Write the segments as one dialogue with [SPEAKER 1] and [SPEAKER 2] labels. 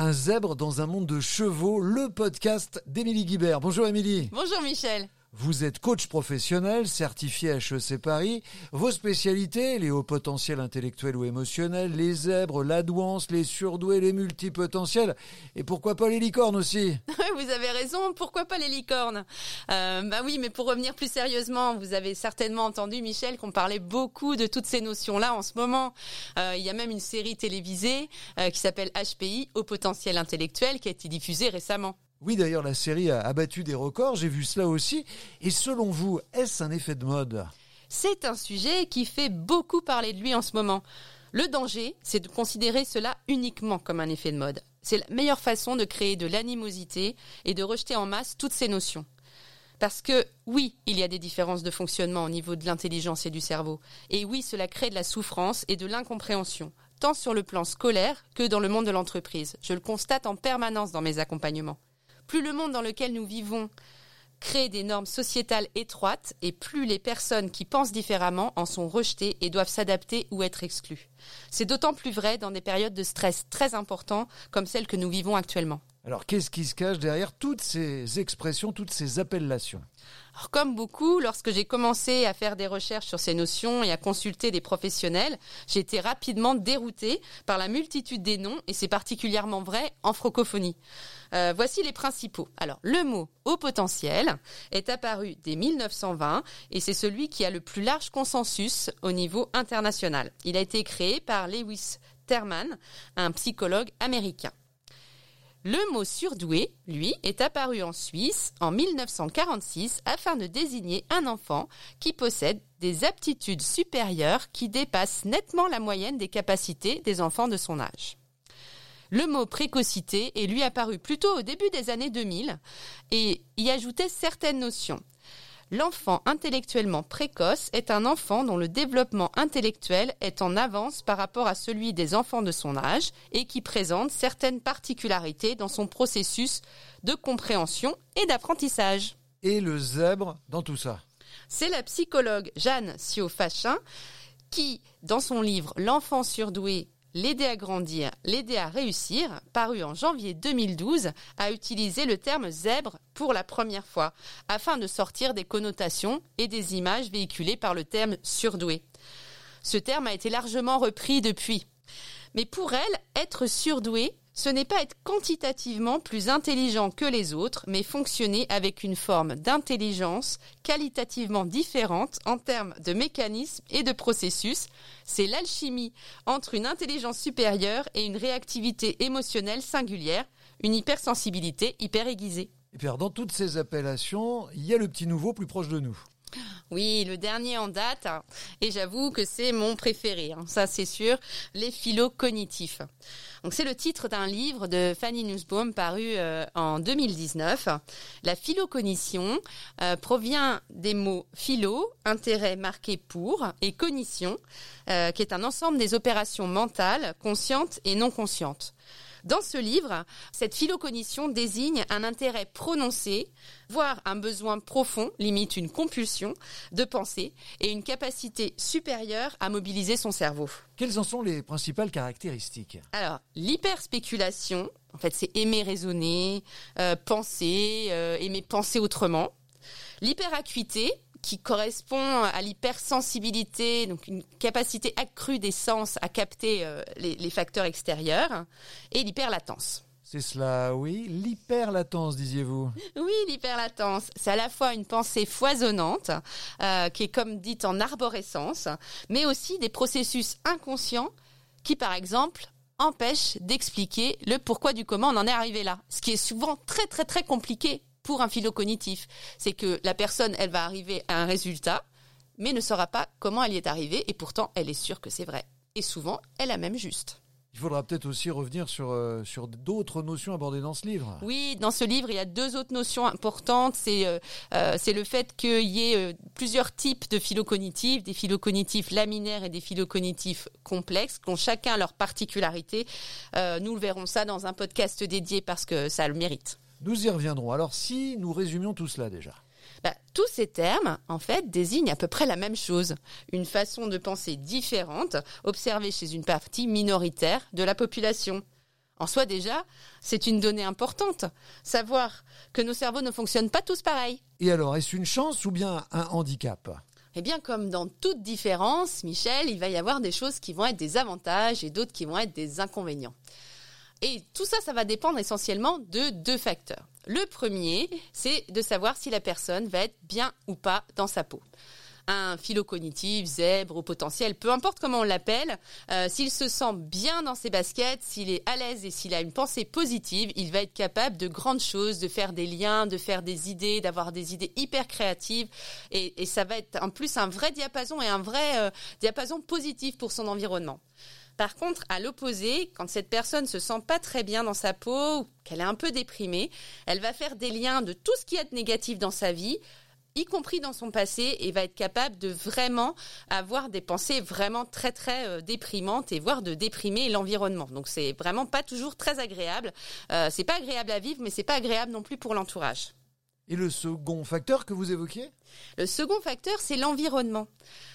[SPEAKER 1] Un zèbre dans un monde de chevaux, le podcast d'Émilie Guibert. Bonjour Émilie.
[SPEAKER 2] Bonjour Michel.
[SPEAKER 1] Vous êtes coach professionnel, certifié HEC Paris. Vos spécialités, les hauts potentiels intellectuels ou émotionnels, les zèbres, la douance, les surdoués, les multipotentiels. Et pourquoi pas les licornes aussi?
[SPEAKER 2] Vous avez raison, pourquoi pas les licornes? Euh, Bah oui, mais pour revenir plus sérieusement, vous avez certainement entendu, Michel, qu'on parlait beaucoup de toutes ces notions-là en ce moment. Euh, il y a même une série télévisée euh, qui s'appelle HPI, Haut potentiel intellectuel, qui a été diffusée récemment.
[SPEAKER 1] Oui, d'ailleurs, la série a battu des records, j'ai vu cela aussi. Et selon vous, est-ce un effet de mode?
[SPEAKER 2] C'est un sujet qui fait beaucoup parler de lui en ce moment. Le danger, c'est de considérer cela uniquement comme un effet de mode. C'est la meilleure façon de créer de l'animosité et de rejeter en masse toutes ces notions. Parce que oui, il y a des différences de fonctionnement au niveau de l'intelligence et du cerveau. Et oui, cela crée de la souffrance et de l'incompréhension, tant sur le plan scolaire que dans le monde de l'entreprise. Je le constate en permanence dans mes accompagnements. Plus le monde dans lequel nous vivons crée des normes sociétales étroites et plus les personnes qui pensent différemment en sont rejetées et doivent s'adapter ou être exclues. C'est d'autant plus vrai dans des périodes de stress très importants comme celles que nous vivons actuellement.
[SPEAKER 1] Alors qu'est-ce qui se cache derrière toutes ces expressions, toutes ces appellations?
[SPEAKER 2] Comme beaucoup, lorsque j'ai commencé à faire des recherches sur ces notions et à consulter des professionnels, j'ai été rapidement déroutée par la multitude des noms et c'est particulièrement vrai en francophonie. Euh, voici les principaux. Alors, le mot haut potentiel est apparu dès 1920 et c'est celui qui a le plus large consensus au niveau international. Il a été créé par Lewis Terman, un psychologue américain. Le mot surdoué, lui, est apparu en Suisse en 1946 afin de désigner un enfant qui possède des aptitudes supérieures qui dépassent nettement la moyenne des capacités des enfants de son âge. Le mot précocité est lui apparu plutôt au début des années 2000 et y ajoutait certaines notions. L'enfant intellectuellement précoce est un enfant dont le développement intellectuel est en avance par rapport à celui des enfants de son âge et qui présente certaines particularités dans son processus de compréhension et d'apprentissage.
[SPEAKER 1] Et le zèbre dans tout ça?
[SPEAKER 2] C'est la psychologue Jeanne Siofachin qui, dans son livre L'enfant surdoué L'aider à grandir, l'aider à réussir, paru en janvier 2012, a utilisé le terme zèbre pour la première fois, afin de sortir des connotations et des images véhiculées par le terme surdoué. Ce terme a été largement repris depuis. Mais pour elle, être surdoué, ce n'est pas être quantitativement plus intelligent que les autres, mais fonctionner avec une forme d'intelligence qualitativement différente en termes de mécanismes et de processus. C'est l'alchimie entre une intelligence supérieure et une réactivité émotionnelle singulière, une hypersensibilité hyper aiguisée.
[SPEAKER 1] Dans toutes ces appellations, il y a le petit nouveau plus proche de nous.
[SPEAKER 2] Oui, le dernier en date, et j'avoue que c'est mon préféré, hein, ça c'est sûr, les philo cognitifs. Donc c'est le titre d'un livre de Fanny Nussbaum paru euh, en 2019. La philocognition euh, provient des mots philo, intérêt marqué pour, et cognition, euh, qui est un ensemble des opérations mentales, conscientes et non conscientes. Dans ce livre, cette philocognition désigne un intérêt prononcé, voire un besoin profond, limite une compulsion de penser et une capacité supérieure à mobiliser son cerveau.
[SPEAKER 1] Quelles en sont les principales caractéristiques?
[SPEAKER 2] Alors, l'hyperspéculation, en fait, c'est aimer raisonner, euh, penser, euh, aimer penser autrement. L'hyperacuité, qui correspond à l'hypersensibilité, donc une capacité accrue des sens à capter euh, les, facteurs extérieurs, et l'hyperlatence.
[SPEAKER 1] C'est cela, oui. L'hyperlatence, disiez-vous
[SPEAKER 2] Oui, l'hyperlatence. C'est à la fois une pensée foisonnante, euh, qui est comme dite en arborescence, mais aussi des processus inconscients qui, par exemple, empêchent d'expliquer le pourquoi du comment on en est arrivé là. Ce qui est souvent très très très compliqué pour un philo cognitif. C'est que la personne, elle va arriver à un résultat, mais ne saura pas comment elle y est arrivée, et pourtant, elle est sûre que c'est vrai. Et souvent, elle a même juste.
[SPEAKER 1] Il faudra peut-être aussi revenir sur euh, sur d'autres notions abordées dans ce livre.
[SPEAKER 2] Oui, dans ce livre, il y a deux autres notions importantes. C'est euh, euh c'est le fait qu'il y ait euh, plusieurs types de phylocognitifs, des phylocognitifs laminaires et des phylocognitifs complexes, qui ont chacun leur particularité. nous le verrons ça dans un podcast dédié parce que ça le mérite.
[SPEAKER 1] Nous y reviendrons. Alors si nous résumions tout cela déjà.
[SPEAKER 2] Bah, tous ces termes, en fait, désignent à peu près la même chose. Une façon de penser différente, observée chez une partie minoritaire de la population. En soi déjà, c'est une donnée importante. Savoir que nos cerveaux ne fonctionnent pas tous pareil.
[SPEAKER 1] Et alors, est-ce une chance ou bien un handicap?
[SPEAKER 2] Eh bien, comme dans toute différence, Michel, il va y avoir des choses qui vont être des avantages et d'autres qui vont être des inconvénients. Et tout ça, ça va dépendre essentiellement de deux facteurs. Le premier, c'est de savoir si la personne va être bien ou pas dans sa peau un philo-cognitif, zèbre au potentiel, peu importe comment on l'appelle, euh, s'il se sent bien dans ses baskets, s'il est à l'aise et s'il a une pensée positive, il va être capable de grandes choses, de faire des liens, de faire des idées, d'avoir des idées hyper créatives. Et, ça va être en plus un vrai diapason et un vrai euh, diapason positif pour son environnement. Par contre, à l'opposé, quand cette personne se sent pas très bien dans sa peau, qu'elle est un peu déprimée, elle va faire des liens de tout ce qui est négatif dans sa vie y compris dans son passé, et va être capable de vraiment avoir des pensées vraiment très très euh, déprimantes et voire de déprimer l'environnement. Donc c'est vraiment pas toujours très agréable. Euh, c'est pas agréable à vivre, mais c'est pas agréable non plus pour l'entourage.
[SPEAKER 1] Et le second facteur que vous évoquiez?
[SPEAKER 2] Le second facteur, c'est l'environnement.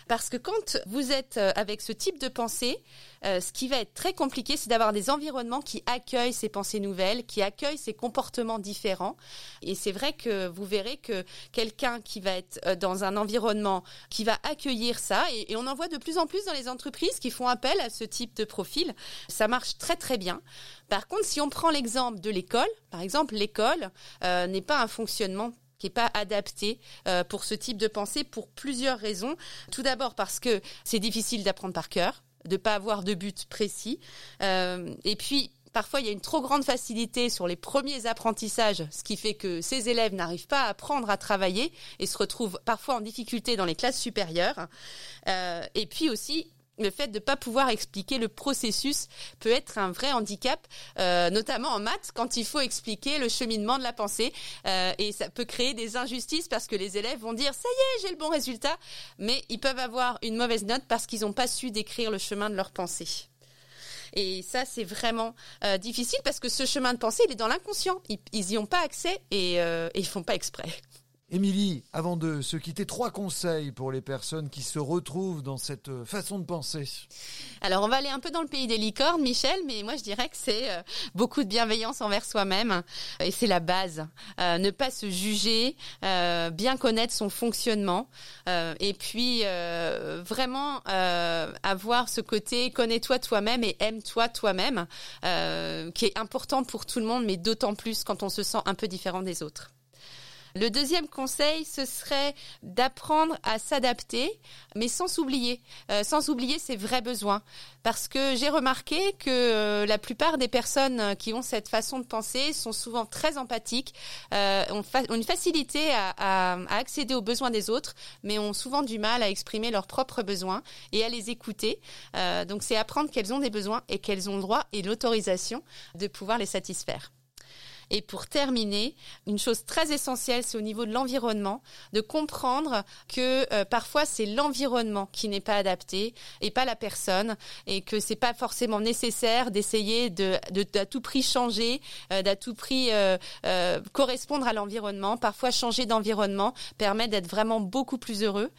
[SPEAKER 2] Parce que quand vous êtes euh, avec ce type de pensée, euh, ce qui va être très compliqué, c'est d'avoir des environnements qui accueillent ces pensées nouvelles, qui accueillent ces comportements différents. Et c'est vrai que vous verrez que quelqu'un qui va être euh, dans un environnement qui va accueillir ça, et, on en voit de plus en plus dans les entreprises qui font appel à ce type de profil, ça marche très très bien. Par contre, si on prend l'exemple de l'école, par exemple, l'école n'est pas un fonctionnement qui n'est pas adapté euh, pour ce type de pensée pour plusieurs raisons. Tout d'abord parce que c'est difficile d'apprendre par cœur, de pas avoir de but précis, euh, et puis parfois il y a une trop grande facilité sur les premiers apprentissages, ce qui fait que ces élèves n'arrivent pas à apprendre à travailler et se retrouvent parfois en difficulté dans les classes supérieures. Euh, et puis aussi, le fait de ne pas pouvoir expliquer le processus peut être un vrai handicap, euh, notamment en maths, quand il faut expliquer le cheminement de la pensée. Euh, et ça peut créer des injustices parce que les élèves vont dire ⁇ ça y est, j'ai le bon résultat ⁇ mais ils peuvent avoir une mauvaise note parce qu'ils n'ont pas su décrire le chemin de leur pensée. Et ça, c'est vraiment euh, difficile parce que ce chemin de pensée, il est dans l'inconscient. Ils n'y ont pas accès et, et ils font pas exprès.
[SPEAKER 1] Émilie, avant de se quitter, trois conseils pour les personnes qui se retrouvent dans cette euh, façon de penser.
[SPEAKER 2] Alors, on va aller un peu dans le pays des licornes, Michel, mais moi, je dirais que c'est euh, beaucoup de bienveillance envers soi-même et c'est la base. Euh, ne pas se juger, bien connaître son fonctionnement et puis vraiment avoir ce côté connais-toi toi-même et aime-toi toi-même qui est important pour tout le monde, mais d'autant plus quand on se sent un peu différent des autres. Le deuxième conseil, ce serait d'apprendre à s'adapter, mais sans s'oublier, euh, sans oublier ses vrais besoins. Parce que j'ai remarqué que euh, la plupart des personnes qui ont cette façon de penser sont souvent très empathiques, euh, ont, une facilité à, accéder aux besoins des autres, mais ont souvent du mal à exprimer leurs propres besoins et à les écouter. donc c'est apprendre qu'elles ont des besoins et qu'elles ont le droit et l'autorisation de pouvoir les satisfaire. Et pour terminer, une chose très essentielle, c'est au niveau de l'environnement, de comprendre que euh, parfois c'est l'environnement qui n'est pas adapté et pas la personne, et que c'est pas forcément nécessaire d'essayer de, de d'à tout prix changer, euh, d'à tout prix euh, correspondre à l'environnement. Parfois, changer d'environnement permet d'être vraiment beaucoup plus heureux,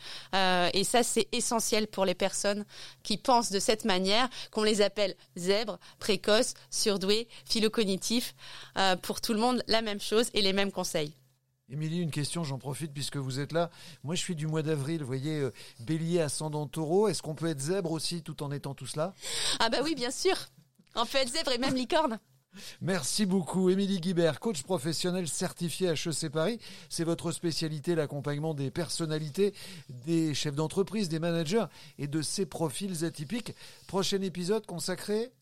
[SPEAKER 2] et ça c'est essentiel pour les personnes qui pensent de cette manière, qu'on les appelle zèbres, précoces, surdoués, philocognitifs, pour pour tout le monde la même chose et les mêmes conseils.
[SPEAKER 1] Émilie, une question, j'en profite puisque vous êtes là. Moi, je suis du mois d'avril, vous voyez, euh, bélier ascendant taureau. Est-ce qu'on peut être zèbre aussi tout en étant tout cela?
[SPEAKER 2] Ah bah oui, bien sûr. On peut être zèbre et même licorne.
[SPEAKER 1] Merci beaucoup, Émilie Guibert, coach professionnel certifié HEC Paris. C'est votre spécialité, l'accompagnement des personnalités, des chefs d'entreprise, des managers et de ces profils atypiques. Prochain épisode consacré?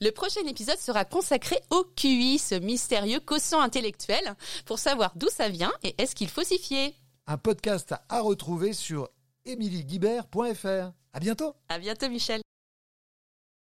[SPEAKER 2] Le prochain épisode sera consacré au QI, ce mystérieux quotient intellectuel, pour savoir d'où ça vient et est-ce qu'il faut s'y fier.
[SPEAKER 1] Un podcast à retrouver sur emilieguibert.fr. À bientôt.
[SPEAKER 2] À bientôt, Michel.